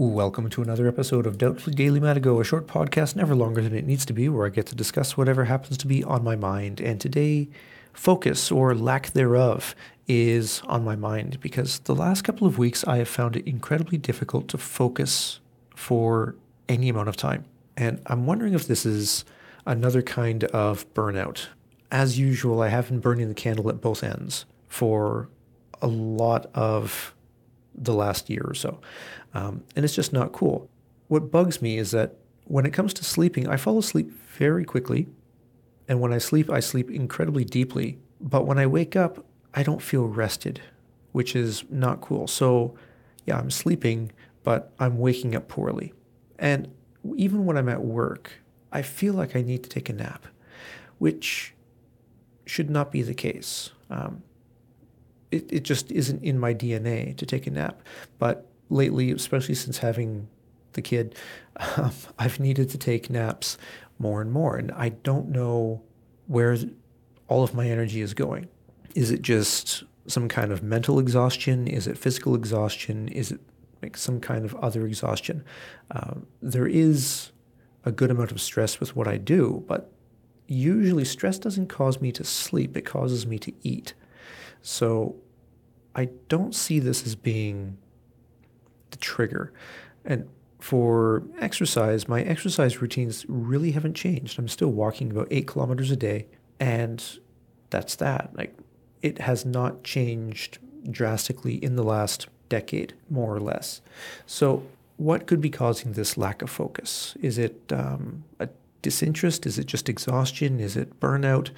Welcome to another episode of Doubtfully Daily Matigo, a short podcast never longer than it needs to be, where I get to discuss whatever happens to be on my mind. And today, focus or lack thereof is on my mind because the last couple of weeks I have found it incredibly difficult to focus for any amount of time. And I'm wondering if this is another kind of burnout. As usual, I have been burning the candle at both ends for a lot of the last year or so. Um, and it's just not cool. What bugs me is that when it comes to sleeping, I fall asleep very quickly. And when I sleep, I sleep incredibly deeply. But when I wake up, I don't feel rested, which is not cool. So, yeah, I'm sleeping, but I'm waking up poorly. And even when I'm at work, I feel like I need to take a nap, which should not be the case. Um, it, it just isn't in my DNA to take a nap. But lately, especially since having the kid, um, I've needed to take naps more and more. And I don't know where all of my energy is going. Is it just some kind of mental exhaustion? Is it physical exhaustion? Is it like some kind of other exhaustion? Um, there is a good amount of stress with what I do, but usually stress doesn't cause me to sleep, it causes me to eat. So I don't see this as being the trigger. And for exercise, my exercise routines really haven't changed. I'm still walking about eight kilometers a day, and that's that. Like, it has not changed drastically in the last decade, more or less. So, what could be causing this lack of focus? Is it um, a disinterest? Is it just exhaustion? Is it burnout?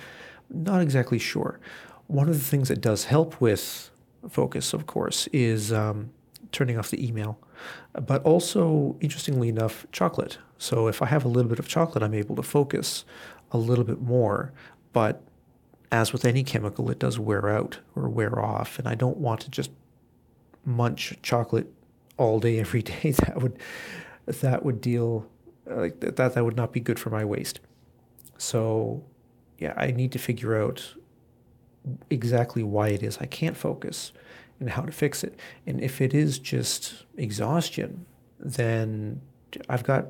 Not exactly sure. One of the things that does help with focus, of course, is um, turning off the email, but also, interestingly enough, chocolate. So if I have a little bit of chocolate, I'm able to focus a little bit more. But as with any chemical, it does wear out or wear off, and I don't want to just munch chocolate all day every day. That would that would deal like that that would not be good for my waist. So yeah, I need to figure out exactly why it is I can't focus and how to fix it. And if it is just exhaustion, then I've got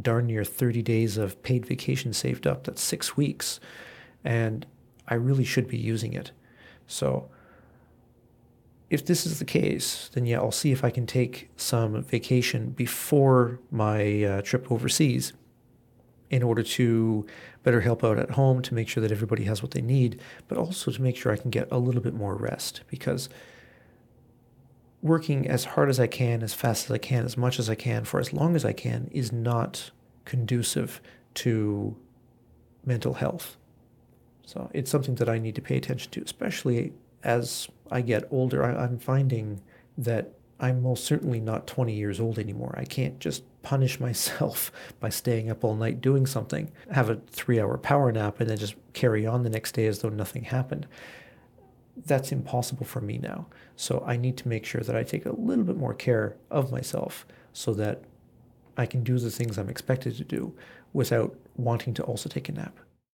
darn near 30 days of paid vacation saved up. That's six weeks. And I really should be using it. So if this is the case, then yeah, I'll see if I can take some vacation before my uh, trip overseas in order to better help out at home to make sure that everybody has what they need, but also to make sure I can get a little bit more rest because working as hard as I can, as fast as I can, as much as I can, for as long as I can, is not conducive to mental health. So it's something that I need to pay attention to, especially as I get older. I, am finding that I'm most certainly not 20 years old anymore. I can't just punish myself by staying up all night doing something, have a three hour power nap, and then just carry on the next day as though nothing happened. That's impossible for me now. So I need to make sure that I take a little bit more care of myself so that I can do the things I'm expected to do without wanting to also take a nap.